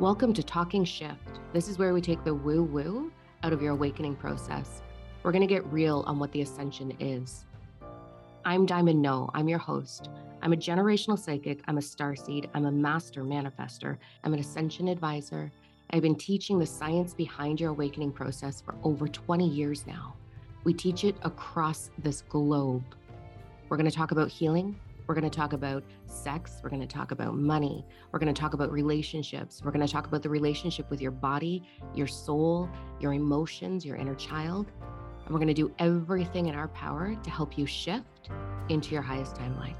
Welcome to Talking Shift. This is where we take the woo woo out of your awakening process. We're going to get real on what the ascension is. I'm Diamond No. I'm your host. I'm a generational psychic. I'm a star seed. I'm a master manifester. I'm an ascension advisor. I've been teaching the science behind your awakening process for over 20 years now. We teach it across this globe. We're going to talk about healing, we're going to talk about sex. We're going to talk about money. We're going to talk about relationships. We're going to talk about the relationship with your body, your soul, your emotions, your inner child. And we're going to do everything in our power to help you shift into your highest timeline.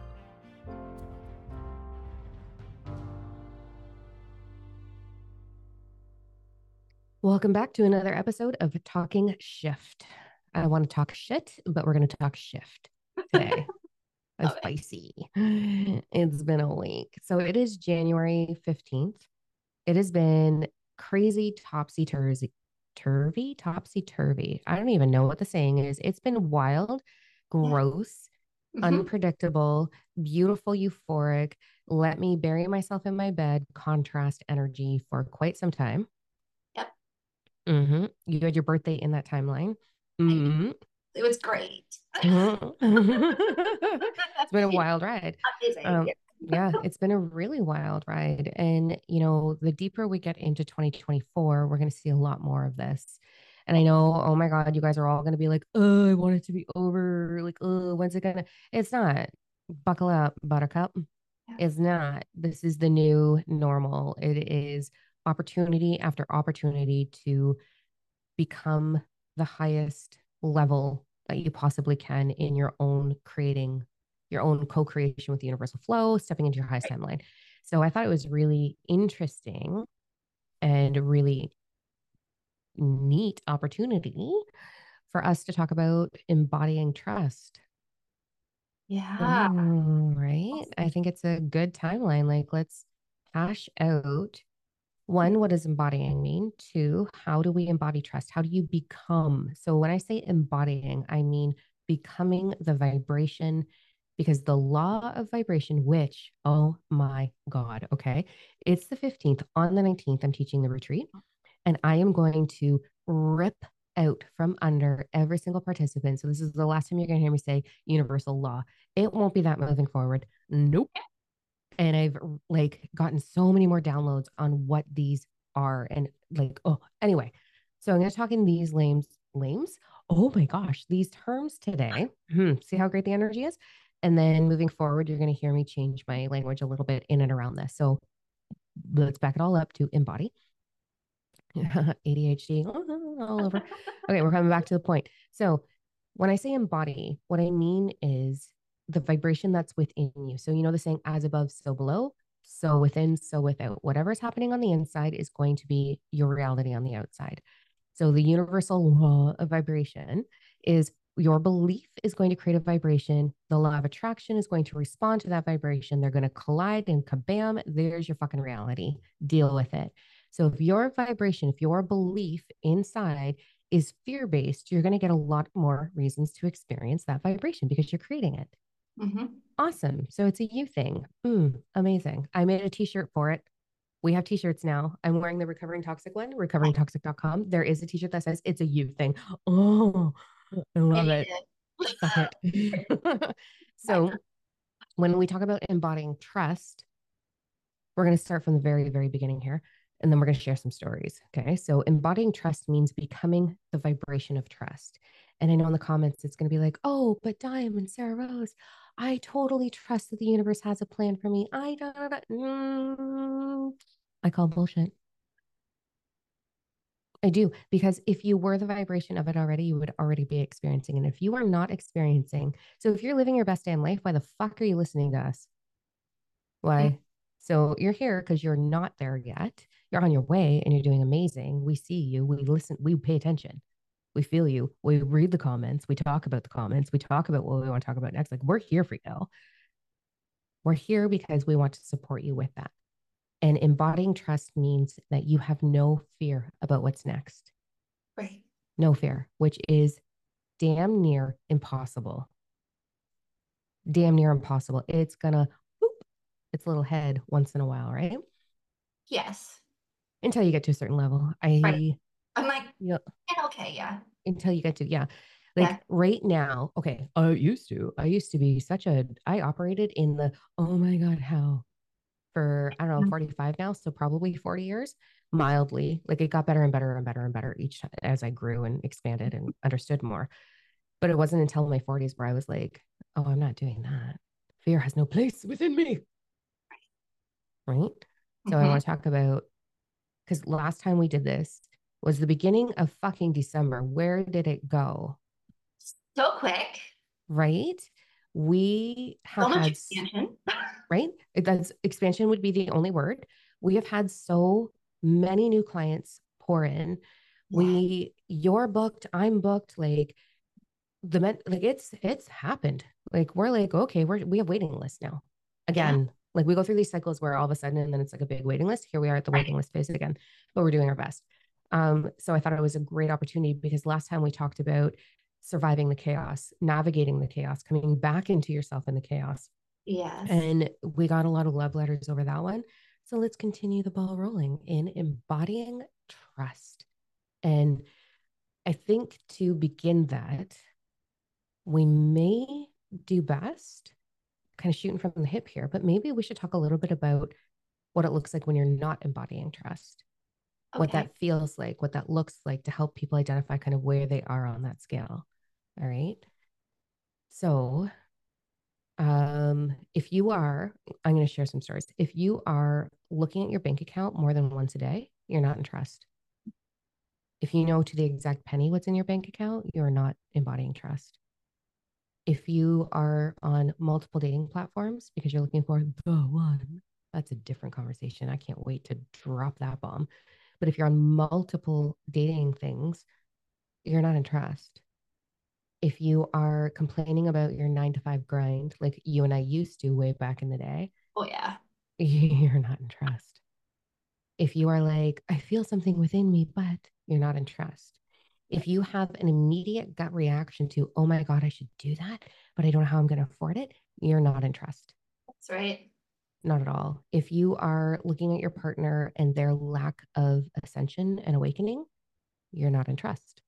Welcome back to another episode of Talking Shift. I want to talk shit, but we're going to talk shift today. spicy. It. It's been a week. So it is January 15th. It has been crazy topsy turvy, turvy, topsy turvy. I don't even know what the saying is. It's been wild, gross, mm-hmm. unpredictable, beautiful, euphoric. Let me bury myself in my bed, contrast energy for quite some time. Yep. Mm-hmm. You had your birthday in that timeline. Mm-hmm. It was great. it's been a wild ride. Um, yeah, it's been a really wild ride. And, you know, the deeper we get into 2024, we're going to see a lot more of this. And I know, oh my God, you guys are all going to be like, oh, I want it to be over. Like, oh, when's it going to? It's not. Buckle up, buttercup. Yeah. It's not. This is the new normal. It is opportunity after opportunity to become the highest level that you possibly can in your own creating your own co-creation with the universal flow stepping into your highest timeline. So i thought it was really interesting and really neat opportunity for us to talk about embodying trust. Yeah. Mm, right? I think it's a good timeline. Like let's hash out one, what does embodying mean? Two, how do we embody trust? How do you become? So when I say embodying, I mean becoming the vibration because the law of vibration, which, oh my God, okay, it's the 15th. On the 19th, I'm teaching the retreat, and I am going to rip out from under every single participant. So this is the last time you're going to hear me say universal law. It won't be that moving forward. Nope and I've like gotten so many more downloads on what these are and like oh anyway so I'm going to talk in these lames lames? Oh my gosh these terms today hmm, see how great the energy is? And then moving forward you're going to hear me change my language a little bit in and around this. So let's back it all up to embody. ADHD all over. Okay we're coming back to the point. So when I say embody what I mean is the vibration that's within you. So, you know, the saying as above, so below, so within, so without. Whatever's happening on the inside is going to be your reality on the outside. So, the universal law of vibration is your belief is going to create a vibration. The law of attraction is going to respond to that vibration. They're going to collide and kabam, there's your fucking reality. Deal with it. So, if your vibration, if your belief inside is fear based, you're going to get a lot more reasons to experience that vibration because you're creating it. Mm-hmm. Awesome. So it's a you thing. Mm, amazing. I made a t shirt for it. We have t shirts now. I'm wearing the Recovering Toxic one, recoveringtoxic.com. There is a t shirt that says it's a you thing. Oh, I love it. it. so when we talk about embodying trust, we're going to start from the very, very beginning here. And then we're going to share some stories. Okay. So embodying trust means becoming the vibration of trust. And I know in the comments, it's going to be like, oh, but Diamond, Sarah Rose, I totally trust that the universe has a plan for me. I don't, mm, I call bullshit. I do because if you were the vibration of it already, you would already be experiencing. And if you are not experiencing, so if you're living your best day in life, why the fuck are you listening to us? Why? Okay. So you're here because you're not there yet. You're on your way and you're doing amazing. We see you. We listen. We pay attention we feel you. We read the comments. We talk about the comments. We talk about what we want to talk about next. Like we're here for you. We're here because we want to support you with that. And embodying trust means that you have no fear about what's next. Right. No fear, which is damn near impossible. Damn near impossible. It's gonna boop its little head once in a while, right? Yes. until you get to a certain level. I Right. I'm like, yeah, okay, yeah. until you get to yeah. Like Yeah. right now, okay. I used to. I used to be such a I operated in the oh my god, how for I don't know, Mhm. 45 now, so probably 40 years, mildly. Like it got better and better and better and better each time as I grew and expanded and understood more. But it wasn't until my 40s where I was like, oh, I'm not doing that. Fear has no place within me. Right. So I Mhm. want to talk about because last time we did this was the beginning of fucking December. Where did it go? So quick. Right. We have So much had expansion. right? That's expansion would be the only word. We have had so many new clients pour in. We you're booked, I'm booked, like the men like it's it's happened. Like we're like, okay, we're we have waiting lists now. Again, like we go through these cycles where all of a sudden and then it's like a big waiting list. Here we are at the waiting list phase again, but we're doing our best. Um, so I thought it was a great opportunity because last time we talked about surviving the chaos, navigating the chaos, coming back into yourself in the chaos. Yes. And we got a lot of love letters over that one. So let's continue the ball rolling in embodying trust. And I think to begin that, we may do best kind of shooting from the hip here, but maybe we should talk a little bit about what it looks like when you're not embodying trust, what that feels like, what that looks like to help people identify kind of where they are on that scale. All right. So, um, if you are, I'm going to share some stories. If you are looking at your bank account more than once a day, you're not in trust. If you know to the exact penny what's in your bank account, you're not embodying trust. If you are on multiple dating platforms because you're looking for the one, that's a different conversation. I can't wait to drop that bomb. But if you're on multiple dating things, you're not in trust. If you are complaining about your nine to five grind, like you and I used to way back in the day, Oh yeah. you're not in trust. If you are like, I feel something within me, but you're not in trust. If you have an immediate gut reaction to, oh my God, I should do that, but I don't know how I'm going to afford it, you're not in trust. That's right. Not at all. If you are looking at your partner and their lack of ascension and awakening, you're not in trust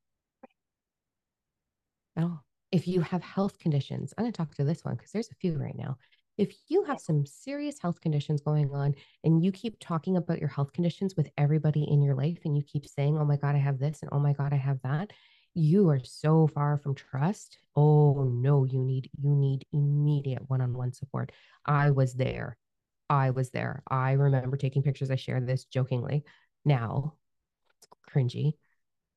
at all. If you have health conditions, I'm going to talk to this one because there's a few right now. If you have some serious health conditions going on and you keep talking about your health conditions with everybody in your life and you keep saying, oh my God, I have this and oh my God, I have that, you are so far from trust. Oh no, you need you need immediate one-on-one support. I was there. I was there. I remember taking pictures. I share this jokingly. Now it's cringy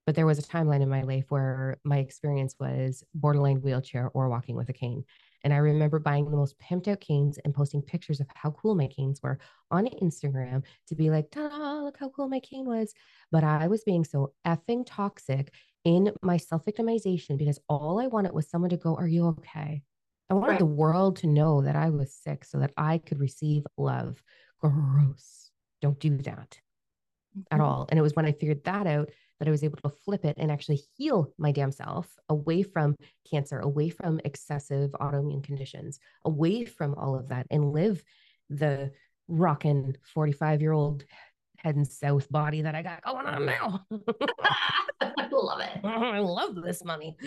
but there was a timeline in my life where my experience was borderline wheelchair or walking with a cane. And I remember buying the most pimped out canes and posting pictures of how cool my canes were on Instagram to be like, ta look how cool my cane was. But I was being so effing toxic in my self victimization because all I wanted was someone to go, Are you okay? I wanted Right. the world to know that I was sick so that I could receive love. Gross. Don't do that at Mhm. all. And it was when I figured that out that I was able to flip it and actually heal my damn self away from cancer, away from excessive autoimmune conditions, away from all of that, and live the rockin' 45 year old heading south body that I got going on now. I love it. I love this money.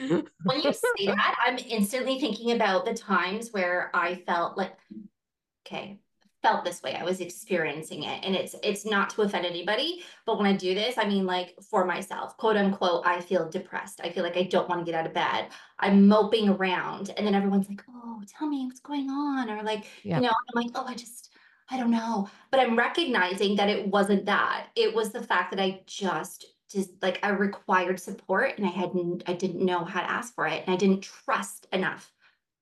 When you say that, I'm instantly thinking about the times where I felt like, okay, felt this way. I was experiencing it. And it's it's not to offend anybody, but when I do this, I mean like for myself, quote unquote, I feel depressed. I feel like I don't want to get out of bed. I'm moping around. And then everyone's like, oh, tell me what's going on. Or like, Yeah. you know, I'm like, oh, I just I don't know. But I'm recognizing that it wasn't that. It was the fact that I just just like I required support and I hadn't I didn't know how to ask for it and I didn't trust enough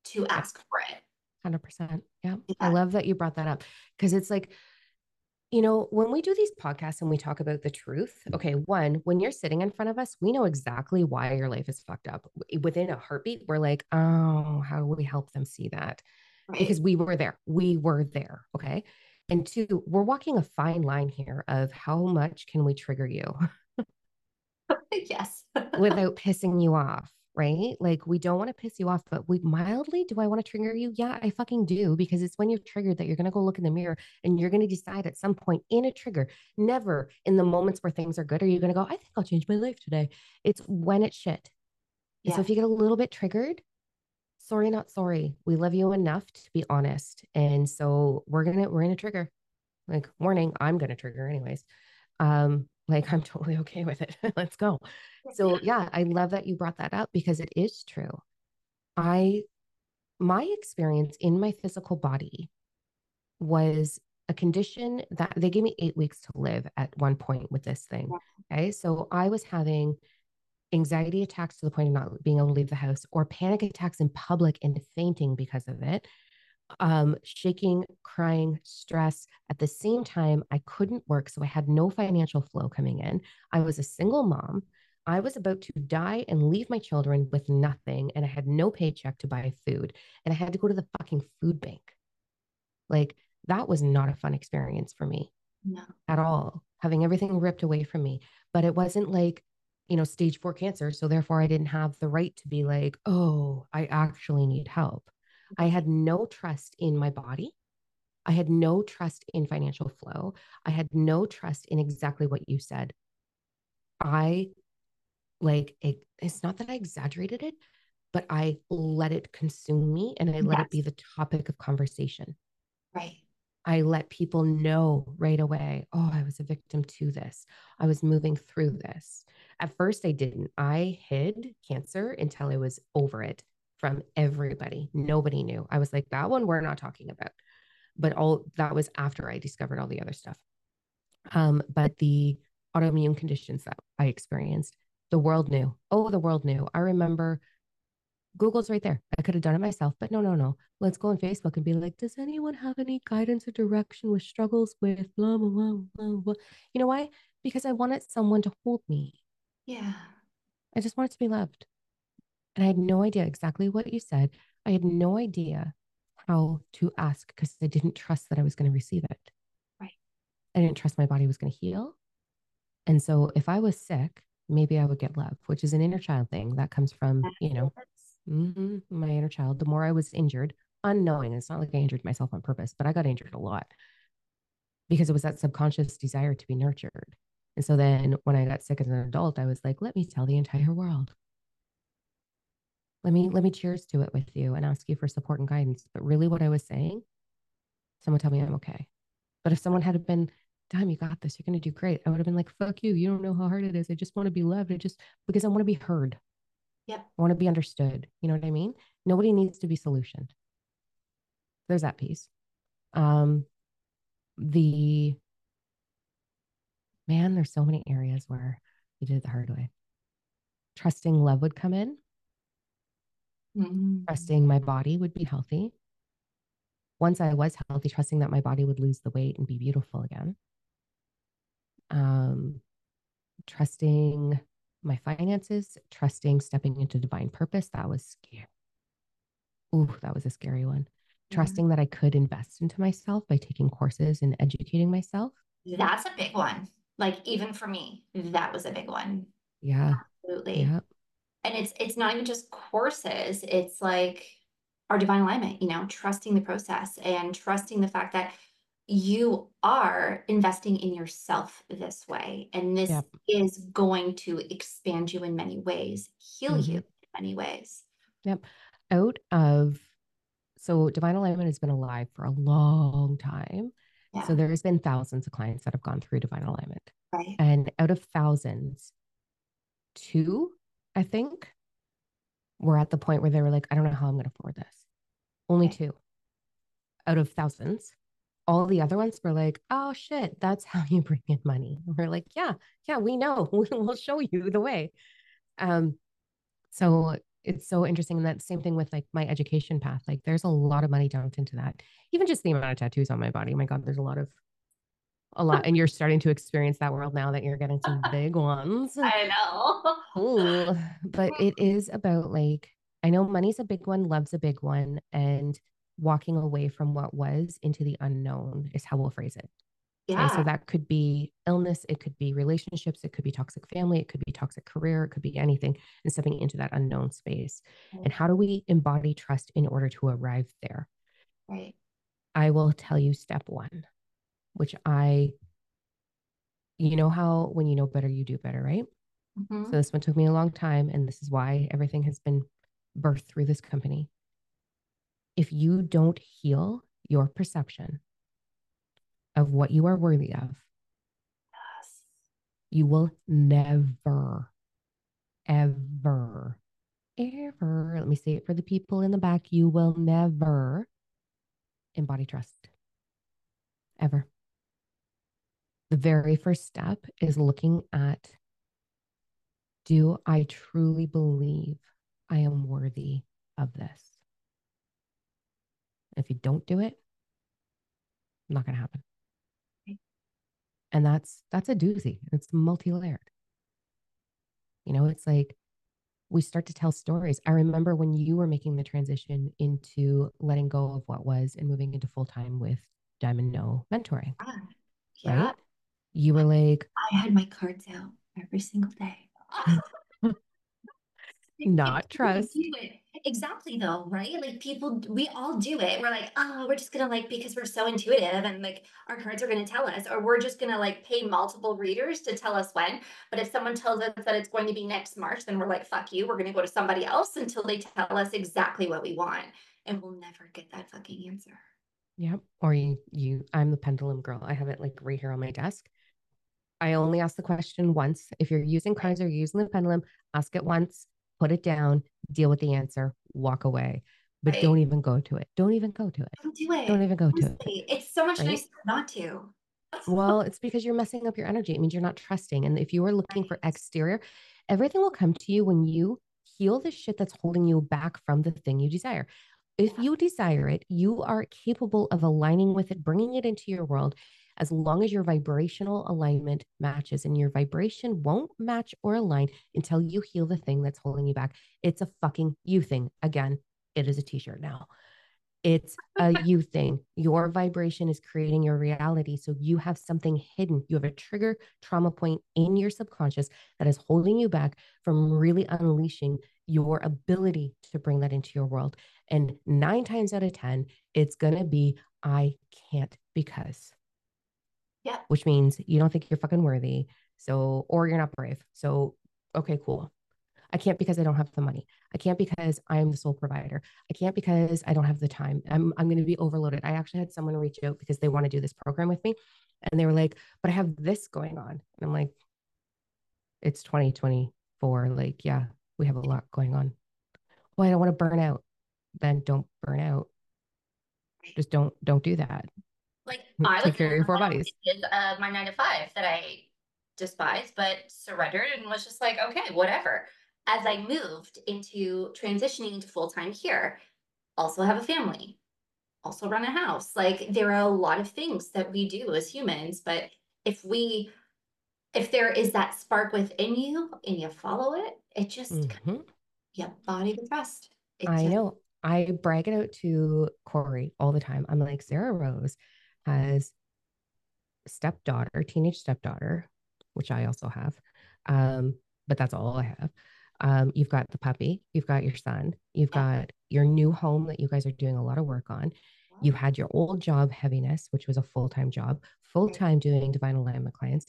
to ask for it. 100%. Yeah. I love that you brought that up because it's like, you know, when we do these podcasts and we talk about the truth, okay, one, when you're sitting in front of us, we know exactly why your life is fucked up. Within a heartbeat, we're like, oh, how do we help them see that? Right. Because we were there. We were there. Okay. And two, we're walking a fine line here of how much can we trigger you yes. without pissing you off. right? Like we don't want to piss you off, but we mildly do I want to trigger you? Yeah, I fucking do because it's when you're triggered that you're going to go look in the mirror and you're going to decide at some point in a trigger, never in the moments where things are good, are you going to go, I think I'll change my life today. It's when it's shit. Yeah. so if you get a little bit triggered, sorry, not sorry. We love you enough to be honest. And so we're going to, we're going to trigger like warning, I'm going to trigger anyways. Um, like I'm totally okay with it. Let's go. So yeah, I love that you brought that up because it is true. I my experience in my physical body was a condition that they gave me 8 weeks to live at one point with this thing. Okay? So I was having anxiety attacks to the point of not being able to leave the house or panic attacks in public and fainting because of it um, shaking, crying, stress. At the same time, I couldn't work. So I had no financial flow coming in. I was a single mom. I was about to die and leave my children with nothing. And I had no paycheck to buy food. And I had to go to the fucking food bank. Like, that was not a fun experience for me no. at all, having everything ripped away from me. But it wasn't like, you know, stage four cancer. So therefore, I didn't have the right to be like, oh, I actually need help. I mm-hmm. had no trust in my body. I had no trust in financial flow. I had no trust in exactly what you said. I like it, it's not that I exaggerated it, but I let it consume me and I let yes. it be the topic of conversation. Right. I let people know right away, oh, I was a victim to this. I was moving through this. At first, I didn't. I hid cancer until I was over it from everybody. Nobody knew. I was like, that one we're not talking about. But all that was after I discovered all the other stuff. Um, but the autoimmune conditions that I experienced, the world knew. Oh, the world knew. I remember Google's right there. I could have done it myself, but no, no, no. Let's go on Facebook and be like, does anyone have any guidance or direction with struggles with blah, blah, blah, blah, blah? You know why? Because I wanted someone to hold me. Yeah. I just wanted to be loved. And I had no idea exactly what you said. I had no idea how to ask because I didn't trust that I was going to receive it. Right. I didn't trust my body was going to heal. And so if I was sick, maybe I would get love, which is an inner child thing that comes from, you know, mm-hmm, my inner child. The more I was injured, unknowing, it's not like I injured myself on purpose, but I got injured a lot because it was that subconscious desire to be nurtured. And so then when I got sick as an adult, I was like, let me tell the entire world let me let me cheers to it with you and ask you for support and guidance but really what i was saying someone tell me i'm okay but if someone had been damn you got this you're going to do great i would have been like fuck you you don't know how hard it is i just want to be loved i just because i want to be heard yep i want to be understood you know what i mean nobody needs to be solutioned there's that piece um the man there's so many areas where you did it the hard way trusting love would come in mm-hmm. trusting my body would be healthy. Once I was healthy, trusting that my body would lose the weight and be beautiful again. Um, trusting my finances, trusting stepping into divine purpose. That was scary. Ooh, that was a scary one. Trusting that I could invest into myself by taking courses and educating myself. That's a big one. Like even for me, that was a big one. Yeah. Absolutely. Yeah and it's it's not even just courses it's like our divine alignment you know trusting the process and trusting the fact that you are investing in yourself this way and this yep. is going to expand you in many ways heal you mm-hmm. in many ways yep out of so divine alignment has been alive for a long time yeah. so there's been thousands of clients that have gone through divine alignment right. and out of thousands two I think, were at the point where they were like, I don't know how I'm going to afford this. Only two out of thousands. All the other ones were like, oh shit, that's how you bring in money. And we're like, yeah, yeah, we know. we'll show you the way. Um, so it's so interesting. And that same thing with like my education path. Like there's a lot of money dumped into that. Even just the amount of tattoos on my body. Oh my God, there's a lot of a lot and you're starting to experience that world now that you're getting some big ones i know Ooh, but it is about like i know money's a big one love's a big one and walking away from what was into the unknown is how we'll phrase it Yeah. Okay, so that could be illness, it could be relationships, it could be toxic family, it could be toxic career, it could be anything, and stepping into that unknown space. And how do we embody trust in order to arrive there? Right. I will tell you step one, which I, you know, how when you know better, you do better, right? Mhm. So this one took me a long time, and this is why everything has been birthed through this company. If you don't heal your perception of what you are worthy of, Yes. you will never, ever, ever, let me say it for the people in the back, you will never embody trust. Ever. The very first step is looking at do I truly believe I am worthy of this? If you don't do it, not going to happen. And that's that's a doozy. It's multi-layered. You know, it's like we start to tell stories. I remember when you were making the transition into letting go of what was and moving into full time with Diamond No mentoring, Yeah. Yeah. right? You were like, I had my cards out every single day. Not trust. Exactly though, right? Like people, we all do it. We're like, oh, we're just gonna like because we're so intuitive and like our cards are gonna tell us, or we're just gonna like pay multiple readers to tell us when. But if someone tells us that it's going to be next March, then we're like, fuck you, we're gonna go to somebody else until they tell us exactly what we want. And we'll never get that fucking answer. Yep. Or you, you, I'm the pendulum girl. I have it like right here on my desk. I only ask the question once. If you're using cards or using the pendulum, ask it once, put it down, deal with the answer, walk away. But Right. don't even go to it. Don't even go to it. Don't do it. Don't even go to it. It's so much Right? nicer not to. Well, it's because you're messing up your energy. It means you're not trusting. And if you are looking for exterior, everything will come to you when you heal the shit that's holding you back from the thing you desire. If you desire it, you are capable of aligning with it, bringing it into your world as long as your vibrational alignment matches. And your vibration won't match or align until you heal the thing that's holding you back. It's a fucking you thing. Again, it is a t shirt now. It's a you thing. Your vibration is creating your reality. So you have something hidden. You have a trigger trauma point in your subconscious that is holding you back from really unleashing your ability to bring that into your world. And nine times out of 10, it's going to be, I can't because, Yeah. which means you don't think you're fucking worthy. So, or you're not brave. So, okay, cool. I can't because I don't have the money. I can't because I am the sole provider. I can't because I don't have the time. I'm I'm going to be overloaded. I actually had someone reach out because they want to do this program with me and they were like, "But I have this going on." And I'm like, "It's 2024. Like, yeah, we have a lot going on." Well, I don't want to burn out. Then don't burn out. Just don't don't do that. Like I was care of your four bodies. Uh, my nine to five that I despised, but surrendered and was just like, okay, whatever. As I moved into transitioning into full time here, also have a family, also run a house. Like there are a lot of things that we do as humans, but if we if there is that spark within you and you follow it, it just Mhm. you body the trust. It I just- know. I brag it out to Corey all the time. I'm like, Sarah Rose has stepdaughter, teenage stepdaughter, which I also have. Um, but that's all I have. Um, you've got the puppy, you've got your son, you've got your new home that you guys are doing a lot of work on. You had your old job heaviness, which was a full time job, full time doing divine alignment clients,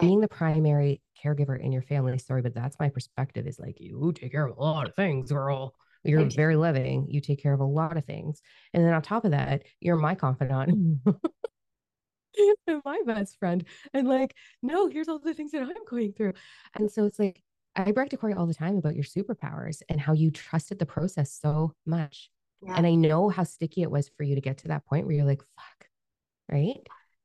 being the primary caregiver in your family. Sorry, but that's my perspective is like, you take care of a lot of things, girl. You're do. very loving. You take care of a lot of things. And then on top of that, you're my confidant. and my best friend. And like, no, here's all the things that I'm going through. And so it's like, I brag to Corey all the time about your superpowers and how you trusted the process so much. Yeah. And I know how sticky it was for you to get to that point where you're like, fuck, right?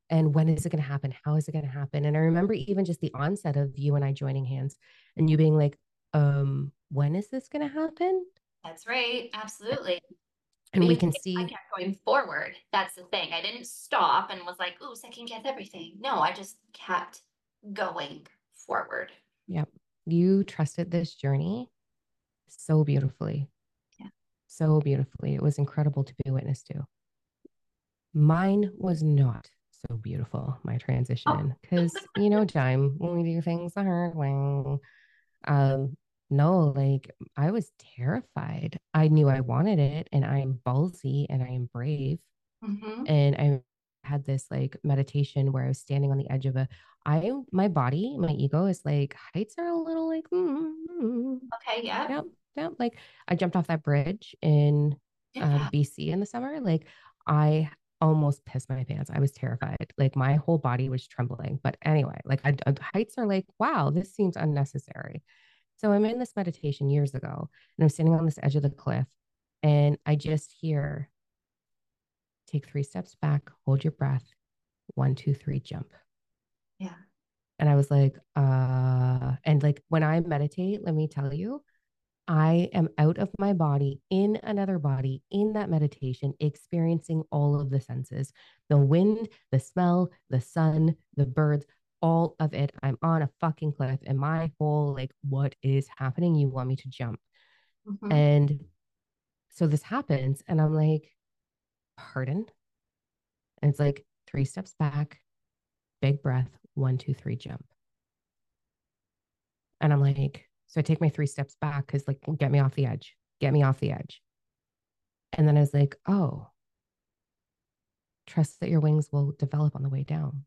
And when is it going to happen? How is it going to happen? And I remember even just the onset of you and I joining hands and you being like, um, when is this going to happen? That's right. Absolutely. And we mean, can see. I kept going forward. That's the thing. I didn't stop and was like, ooh, second guess everything. No, I just kept going forward. Yep. You trusted this journey so beautifully. Yeah. So beautifully. It was incredible to be a witness to. Mine was not so beautiful, my transition. Because, oh. you know, time when we do things the hard way. Um, no, like I was terrified. I knew I wanted it and I'm ballsy and I am brave. Mm-hmm. And I had this like meditation where I was standing on the edge of a I my body, my ego is like heights are a little like mm-hmm. okay, yeah. Yep. Yep. Like I jumped off that bridge in uh, yeah. uh, BC in the summer. Like I almost pissed my pants. I was terrified. Like my whole body was trembling. But anyway, like I, uh, heights are like, wow, this seems unnecessary. So I'm in this meditation years ago and I'm standing on this edge of the cliff and I just hear take three steps back, hold your breath. One, two, three, jump. Yeah. And I was like, uh, and like when I meditate, let me tell you, I am out of my body in another body in that meditation, experiencing all of the senses the wind, the smell, the sun, the birds, all of it. I'm on a fucking cliff, and my whole like, what is happening? You want me to jump. Mm-hmm. And so this happens, and I'm like, pardon? And it's like three steps back, big breath, one, two, three, jump. And I'm like, so I take my three steps back because, like, get me off the edge, get me off the edge. And then I was like, oh, trust that your wings will develop on the way down.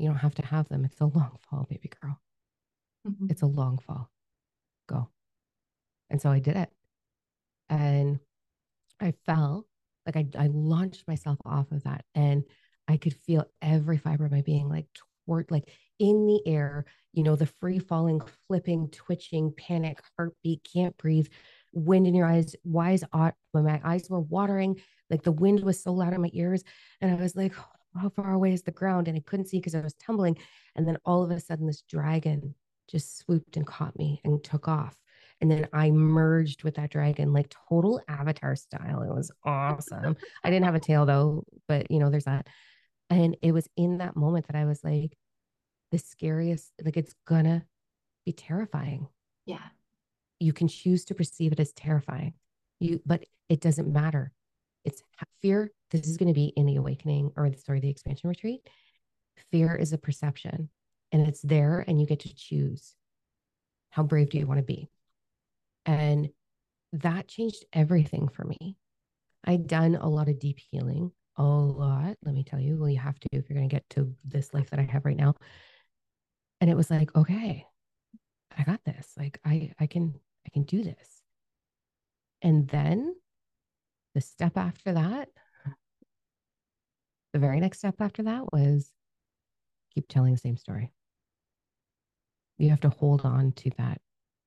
You don't have to have them. It's a long fall, baby girl. Mm-hmm. It's a long fall. Go. And so I did it. And I fell like I, I launched myself off of that and I could feel every fiber of my being like toward like in the air, you know, the free falling, flipping, twitching, panic, heartbeat, can't breathe, wind in your eyes, wise when my eyes were watering, like the wind was so loud in my ears. And I was like, how far away is the ground? And I couldn't see because I was tumbling. And then all of a sudden, this dragon just swooped and caught me and took off. And then I merged with that dragon, like total avatar style. It was awesome. I didn't have a tail though, but you know, there's that. And it was in that moment that I was like, the scariest, like it's gonna be terrifying. Yeah. You can choose to perceive it as terrifying. You, but it doesn't matter. It's fear. This is going to be in the awakening or the story, the expansion retreat. Fear is a perception and it's there, and you get to choose. How brave do you want to be? And that changed everything for me. I'd done a lot of deep healing, a lot. Let me tell you, well, you have to if you're going to get to this life that I have right now. And it was like, okay, I got this. Like I, I can, I can do this. And then the step after that, the very next step after that was keep telling the same story. You have to hold on to that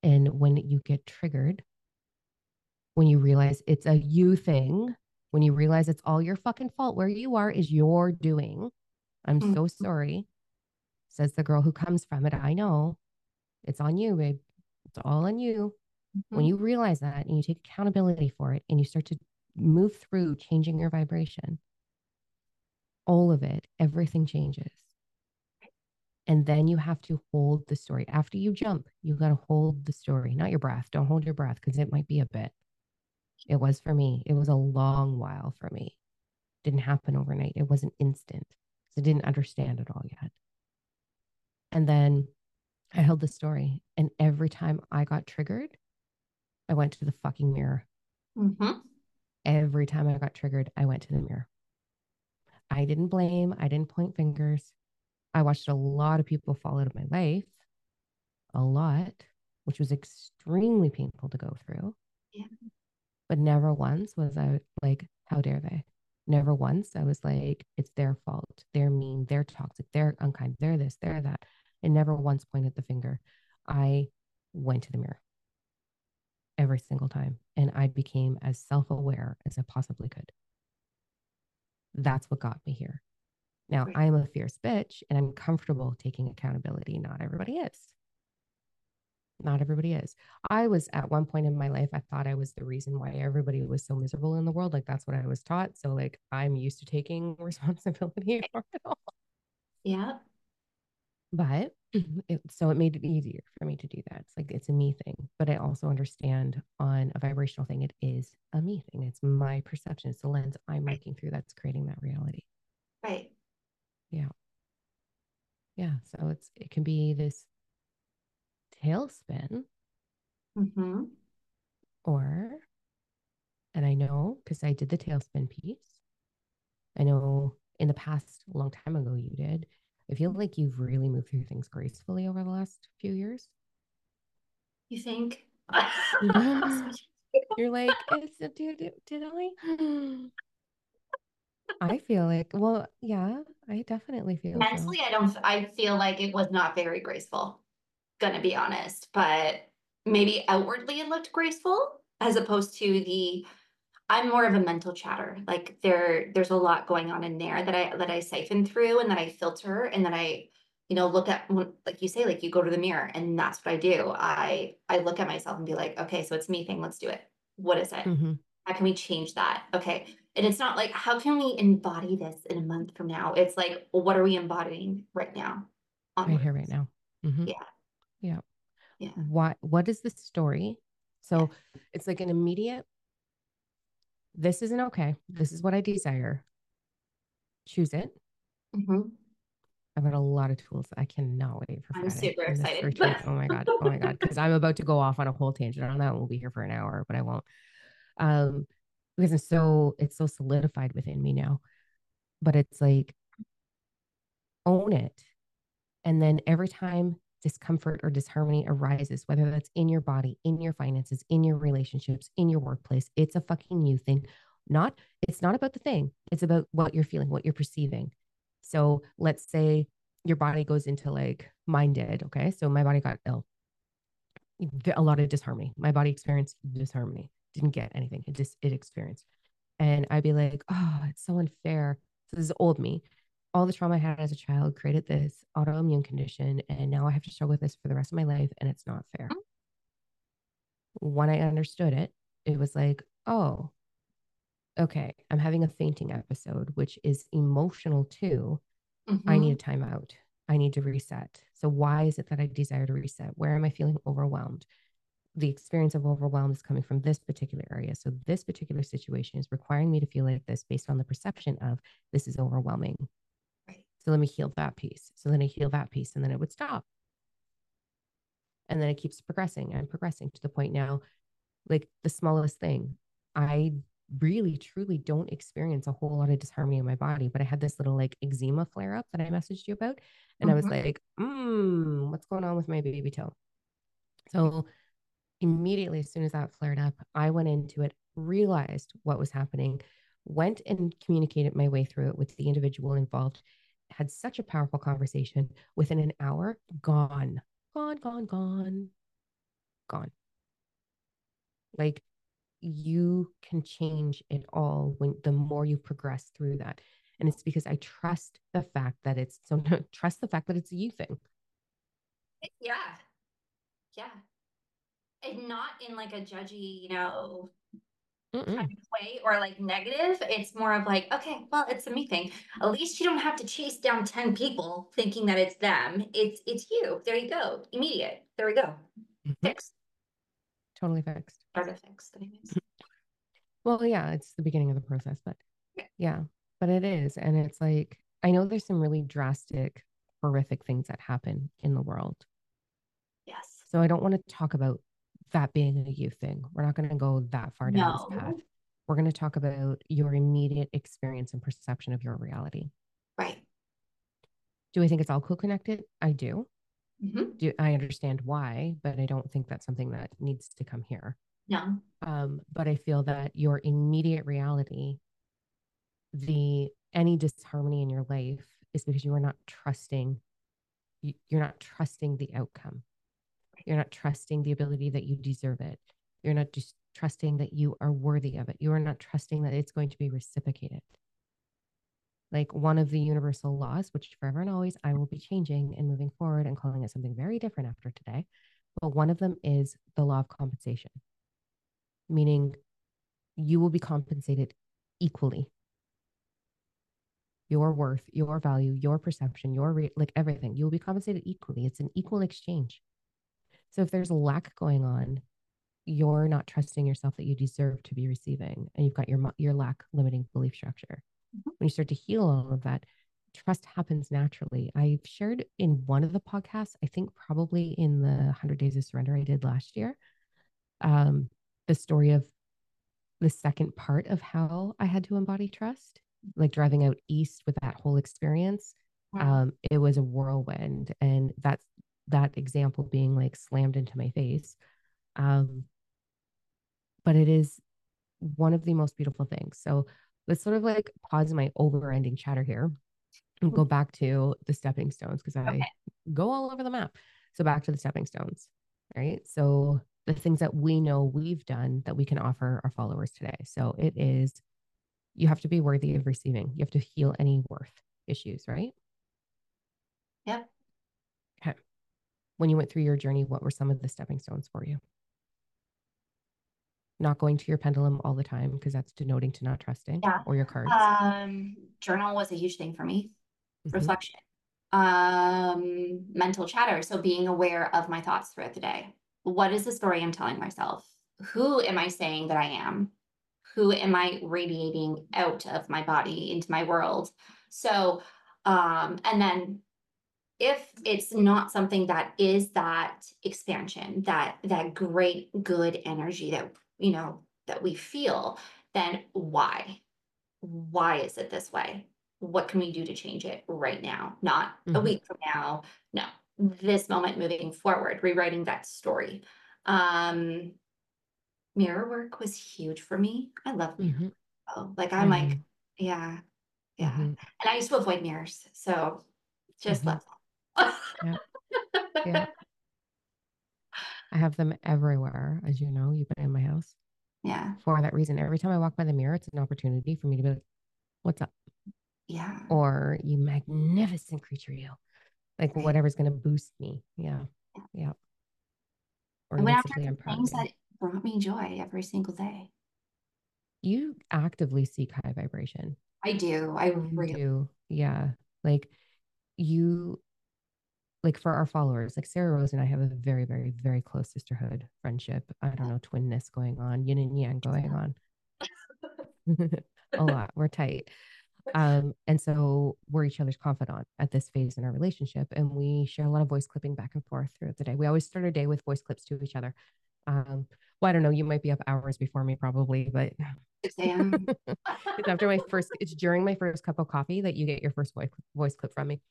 and when you get triggered, when you realize it's a you thing, when you realize it's all your fucking fault, where you are is your doing. I'm mm-hmm. so sorry, says the girl who comes from it. I know it's on you, babe. It's all on you. Mm-hmm. When you realize that and you take accountability for it and you start to move through changing your vibration, all of it, everything changes. And then you have to hold the story. After you jump, you got to hold the story, not your breath. Don't hold your breath because it might be a bit. It was for me. It was a long while for me. Didn't happen overnight. It wasn't instant. I didn't understand it all yet. And then I held the story. And every time I got triggered, I went to the fucking mirror. Mm-hmm. Every time I got triggered, I went to the mirror. I didn't blame, I didn't point fingers. I watched a lot of people fall out of my life, a lot, which was extremely painful to go through. Yeah. But never once was I like, how dare they? Never once I was like, it's their fault. They're mean. They're toxic. They're unkind. They're this, they're that. And never once pointed the finger. I went to the mirror every single time and I became as self aware as I possibly could. That's what got me here. Now. I'm a fierce bitch and I'm comfortable taking accountability. Not everybody is. Not everybody is. I was at one point in my life, I thought I was the reason why everybody was so miserable in the world. Like that's what I was taught. So, like, I'm used to taking responsibility for it all. Yeah. But it, so it made it easier for me to do that. It's like it's a me thing, but I also understand on a vibrational thing, it is a me thing. It's my perception. It's the lens I'm looking through that's creating that reality. Right Yeah. Yeah. So it's, it can be this tailspin Mm-hmm. or, and I know because I did the tailspin piece. I know in the past, a long time ago, you did. I feel like you've really moved through things gracefully over the last few years. You think? You're like, did, did, did I? Mm. I feel like, well, yeah, I definitely feel so. Mentally, I don't, I feel like it was not very graceful, gonna be honest, but maybe outwardly it looked graceful as opposed to the, I'm more of a mental chatter. Like there, there's a lot going on in there that I, that I siphon through and that I filter and then I, you know, look at, like you say, like you go to the mirror and that's what I do. I, I look at myself and be like, okay, so it's me thing, let's do it. What is it? Mhm. How can we change that? Okay. And it's not like, how can we embody this in a month from now? It's like, what are we embodying right now? Right here, right onwards? now. Mhm. Yeah. Yeah. Yeah. What, what is the story? So it's like an immediate, this isn't okay. This is what I desire. Choose it. Mhm. I've got a lot of tools. I cannot wait for I'm super excited. Oh my god! Oh my god! Because I'm about to go off on a whole tangent on that. We'll be here for an hour, but I won't. Um, because it's so it's so solidified within me now. But it's like own it, and then every time discomfort or disharmony arises, whether that's in your body, in your finances, in your relationships, in your workplace, it's a fucking you thing. Not it's not about the thing. It's about what you're feeling, what you're perceiving. So let's say your body goes into like mine did. Okay. So my body got ill. A lot of disharmony. My body experienced disharmony. Didn't get anything. It just it experienced. And I'd be like, oh, it's so unfair. So this is old me. All the trauma I had as a child created this autoimmune condition. And now I have to struggle with this for the rest of my life. And it's not fair. When I understood it, it was like, oh, okay, I'm having a fainting episode, which is emotional too. I Mhm. need a timeout. I need to reset. So, why is it that I desire to reset? Where am I feeling overwhelmed? The experience of overwhelm is coming from this particular area. So, this particular situation is requiring me to feel like this based on the perception of this is overwhelming. So, let me heal that piece. So, then I heal that piece and then it would stop. And then it keeps progressing and progressing to the point now, like the smallest thing. I really truly don't experience a whole lot of disharmony in my body, but I had this little like eczema flare up that I messaged you about. And I was Mhm. like, mm, what's going on with my baby toe? So immediately, as soon as that flared up, I went into it, realized what was happening, went and communicated my way through it with the individual involved, had such a powerful conversation. Within an hour, gone, gone, gone, gone, gone. Like you can change it all when the more you progress through that. And it's because I trust the fact that it's so trust the fact that it's a you thing. Yeah. Yeah. And not in like a judgy, you know, way or like negative. It's more of like, okay, well, it's a me thing. At least you don't have to chase down 10 people thinking that it's them. It's it's you. There you go. Immediate. There we go. Mhm. Fixed. Totally fixed. Start to fixed. anyways. Well, yeah, it's the beginning of the process, but Yeah. yeah, but it is. And it's like, I know there's some really drastic, horrific things that happen in the world. Yes. So I don't want to talk about that being a you thing. We're not going to go that far down this path. We're going to talk about your immediate experience and perception of your reality. Right. Do I think it's all co-connected? I do. Mhm. Do I understand why, but I don't think that's something that needs to come here. No. Um, but I feel that your immediate reality, the any disharmony in your life is because you are not trusting, you, you're not trusting the outcome. You're not trusting the ability that you deserve it. You're not just trusting that you are worthy of it. You are not trusting that it's going to be reciprocated. Like one of the universal laws, which forever and always I will be changing and moving forward and calling it something very different after today. But one of them is the law of compensation, meaning you will be compensated equally. Your worth, your value, your perception, your re- like everything, you will be compensated equally. It's an equal exchange. So if there's lack going on, you're not trusting yourself that you deserve to be receiving, and you've got your your lack limiting belief structure. Mhm. When you start to heal all of that, trust happens naturally. I've shared in one of the podcasts, I think probably in the 100 Days of Surrender I did last year, um, the story of the second part of how I had to embody trust, like driving out east with that whole experience. Wow. Um, it was a whirlwind. And that's that example being like slammed into my face. Um, but it is one of the most beautiful things. So let's sort of like pause my over ending chatter here and go back to the stepping stones because I okay. go all over the map. So back to the stepping stones, right? So the things that we know we've done that we can offer our followers today. So it is you have to be worthy of receiving. You have to heal any worth issues, right? Yep. When you went through your journey, what were some of the stepping stones for you? Not going to your pendulum all the time because that's denoting to not trusting yeah. or your cards. Um, journal was a huge thing for me. Mm-hmm. Reflection. Um, mental chatter. So being aware of my thoughts throughout the day. What is the story I'm telling myself? Who am I saying that I am? Who am I radiating out of my body into my world? So, um, and then if it's not something that is that expansion, that that great good energy that you know that we feel, then why? Why is it this way? What can we do to change it right now? Not mm-hmm. a week from now. No, this moment moving forward, rewriting that story. Um, mirror work was huge for me. I love mirror. Mm-hmm. Oh, like I'm mm-hmm. like, yeah, yeah. Mm-hmm. And I used to avoid mirrors, so just mm-hmm. love yeah. yeah. I have them everywhere, as you know. You've been in my house. Yeah. For that reason, every time I walk by the mirror, it's an opportunity for me to be like, "What's up?" Yeah. Or you magnificent creature, you. Like right. whatever's going to boost me. Yeah. Yeah. Or I went after things that brought me joy every single day. You actively seek high vibration. I do. I really do. Yeah. Like you like for our followers, like Sarah Rose and I have a very, very, very close sisterhood friendship. I don't know, twinness going on, yin and yang going on. a lot. We're tight. Um, and so we're each other's confidant at this phase in our relationship. And we share a lot of voice clipping back and forth throughout the day. We always start our day with voice clips to each other. Um, well, I don't know, you might be up hours before me probably, but it's after my first, it's during my first cup of coffee that you get your first voice voice clip from me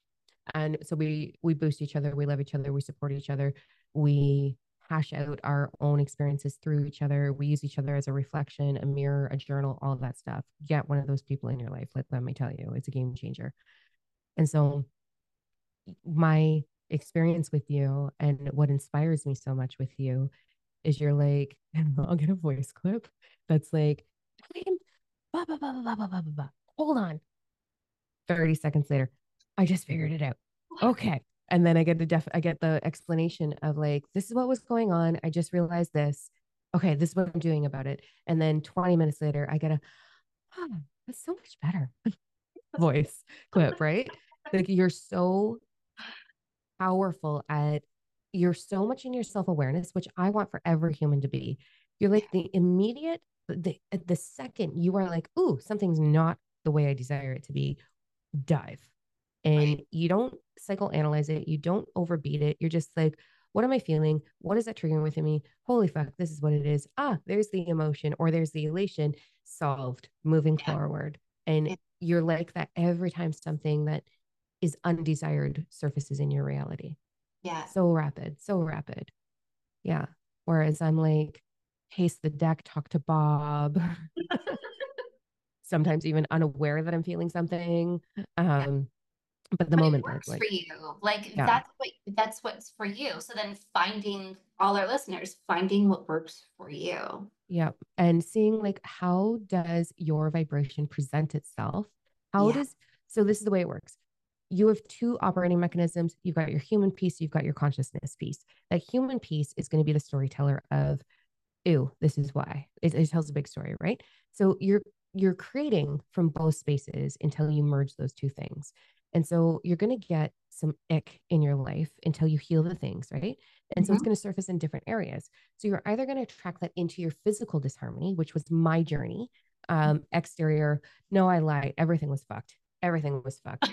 and so we we boost each other we love each other we support each other we hash out our own experiences through each other we use each other as a reflection a mirror a journal all that stuff get one of those people in your life let, let me tell you it's a game changer and so my experience with you and what inspires me so much with you is you're like i'll get a voice clip that's like blah, blah, blah, blah, blah, blah, blah. hold on 30 seconds later I just figured mm-hmm. it out. Okay. And then I get the def I get the explanation of like, this is what was going on. I just realized this. Okay, this is what I'm doing about it. And then 20 minutes later, I get a oh, that's so much better voice clip, right? Like you're so powerful at you're so much in your self-awareness, which I want for every human to be. You're like the immediate the the second you are like, ooh, something's not the way I desire it to be, dive and you don't psychoanalyze it, you don't overbeat it. You're just like, what am I feeling? What is that triggering within me? Holy fuck, this is what it is. Ah, there's the emotion or there's the elation solved, moving yeah. forward. And yeah. you're like that every time something that is undesired surfaces in your reality. Yeah. So rapid, so rapid. Yeah. Whereas I'm like, pace the deck, talk to Bob. Sometimes even unaware that I'm feeling something. Um, but the but moment works like, for you. Like yeah. that's what that's what's for you. So then finding all our listeners finding what works for you. Yeah and seeing like how does your vibration present itself? How yeah. does so this is the way it works. You have two operating mechanisms. You've got your human piece you've got your consciousness piece that human piece is going to be the storyteller of ew this is why. It, it tells a big story right? So you're you're creating from both spaces until you merge those two things and so you're going to get some ick in your life until you heal the things, right? And mm-hmm. so it's mm-hmm. going to surface in different areas. So you're either going to track that into your physical disharmony, which was my journey. Um, exterior, no, I lied. Everything was fucked. Everything was fucked.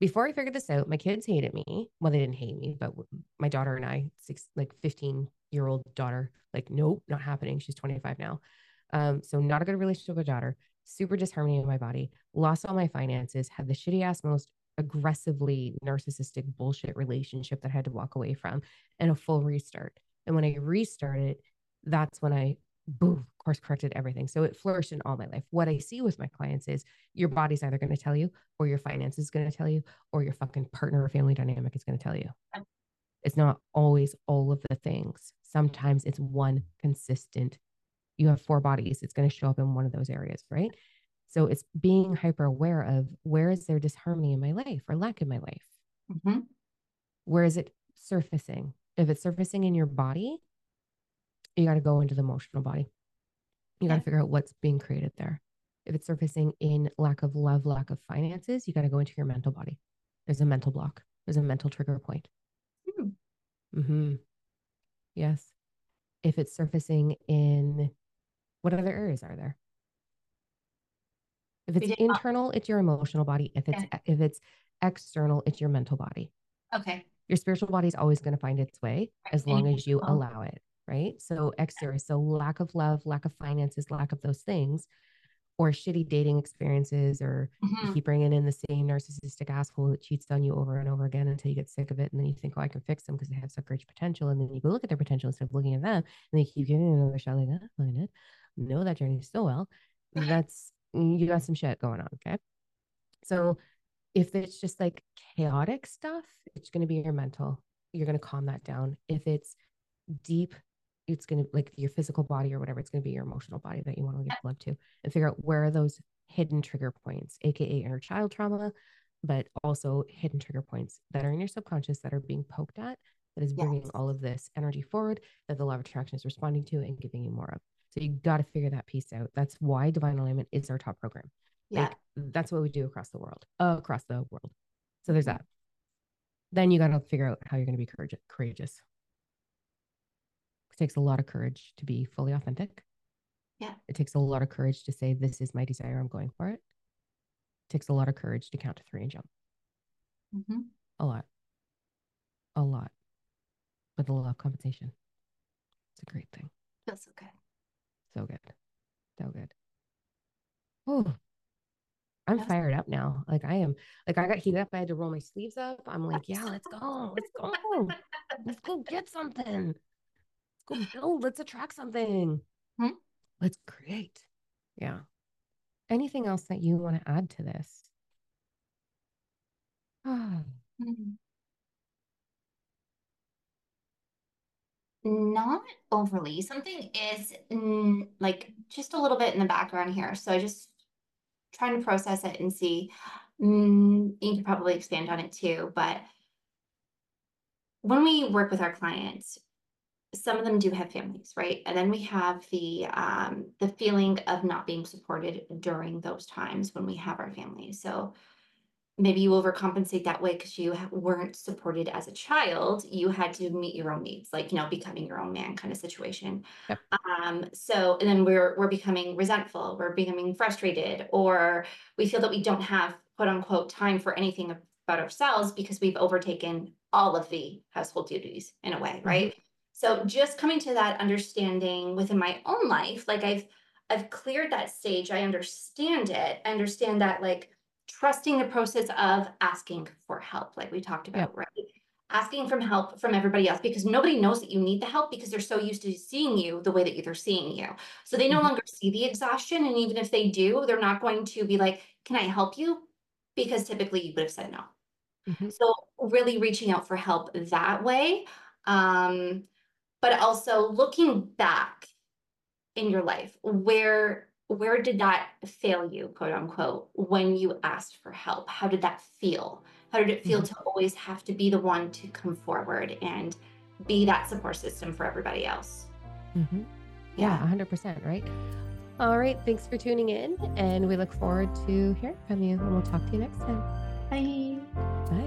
before I figured this out, my kids hated me. Well, they didn't hate me, but my daughter and I, six, like 15 year old daughter, like, nope, not happening. She's 25 now. Um, so not a good relationship with daughter, super disharmony in my body, lost all my finances, had the shitty ass, most aggressively narcissistic bullshit relationship that I had to walk away from and a full restart. And when I restarted, that's when I boom, of course corrected everything. So it flourished in all my life. What I see with my clients is your body's either going to tell you, or your finances is going to tell you, or your fucking partner or family dynamic is going to tell you. It's not always all of the things. Sometimes it's one consistent. You have four bodies. It's going to show up in one of those areas, right? So it's being hyper aware of where is there disharmony in my life or lack in my life? Mm-hmm. Where is it surfacing? If it's surfacing in your body, you got to go into the emotional body. You got to figure out what's being created there. If it's surfacing in lack of love, lack of finances, you got to go into your mental body. There's a mental block. There's a mental trigger point. Hmm. Mm-hmm. Yes. If it's surfacing in what other areas are there? If it's internal, it's your emotional body. If it's okay. if it's external, it's your mental body. Okay. Your spiritual body is always going to find its way as long as you allow it right? So exterior, so lack of love, lack of finances, lack of those things, or shitty dating experiences, or mm-hmm. you keep bringing in the same narcissistic asshole that cheats on you over and over again until you get sick of it, and then you think, oh, I can fix them because they have such great potential, and then you go look at their potential instead of looking at them, and they keep giving another shot like that, look at it, know that journey so well. That's you got some shit going on, okay? So if it's just like chaotic stuff, it's going to be your mental. You're going to calm that down. If it's deep it's going to like your physical body or whatever it's going to be your emotional body that you want to give blood to and figure out where are those hidden trigger points aka inner child trauma but also hidden trigger points that are in your subconscious that are being poked at that is bringing yes. all of this energy forward that the law of attraction is responding to and giving you more of so you got to figure that piece out that's why divine alignment is our top program yeah. like that's what we do across the world uh, across the world so there's that then you got to figure out how you're going to be courageous it takes a lot of courage to be fully authentic. Yeah. It takes a lot of courage to say, This is my desire. I'm going for it. It takes a lot of courage to count to three and jump. Mm-hmm. A lot. A lot. With a lot of compensation. It's a great thing. So good. So good. So good. Oh, I'm fired up now. Like I am, like I got heated up. I had to roll my sleeves up. I'm like, yeah, let's go. Let's go. let's go get something go build. Let's attract something. Hmm? Let's create. Yeah. Anything else that you want to add to this? Hmm. Not overly. Something is like just a little bit in the background here. So I just trying to process it and see. Mm, you can probably expand on it too, but when we work with our clients, some of them do have families, right? And then we have the um, the feeling of not being supported during those times when we have our families. So maybe you overcompensate that way because you weren't supported as a child. You had to meet your own needs, like you know, becoming your own man kind of situation. Yep. Um, so and then we're we're becoming resentful, we're becoming frustrated, or we feel that we don't have quote unquote time for anything about ourselves because we've overtaken all of the household duties in a way, mm-hmm. right? Mm-hmm. So just coming to that understanding within my own life, like I've I've cleared that stage. I understand it. I understand that like trusting the process of asking for help, like we talked about, yeah. right? Asking from help from everybody else because nobody knows that you need the help because they're so used to seeing you the way that they're seeing you. So they no mm-hmm. longer see the exhaustion. And even if they do, they're not going to be like, Can I help you? Because typically you would have said no. Mm-hmm. So really reaching out for help that way. Um, but also looking back in your life, where where did that fail you, quote unquote, when you asked for help? How did that feel? How did it feel mm-hmm. to always have to be the one to come forward and be that support system for everybody else? Mm-hmm. Yeah, 100%, right? All right. Thanks for tuning in. And we look forward to hearing from you. And we'll talk to you next time. Bye. Bye.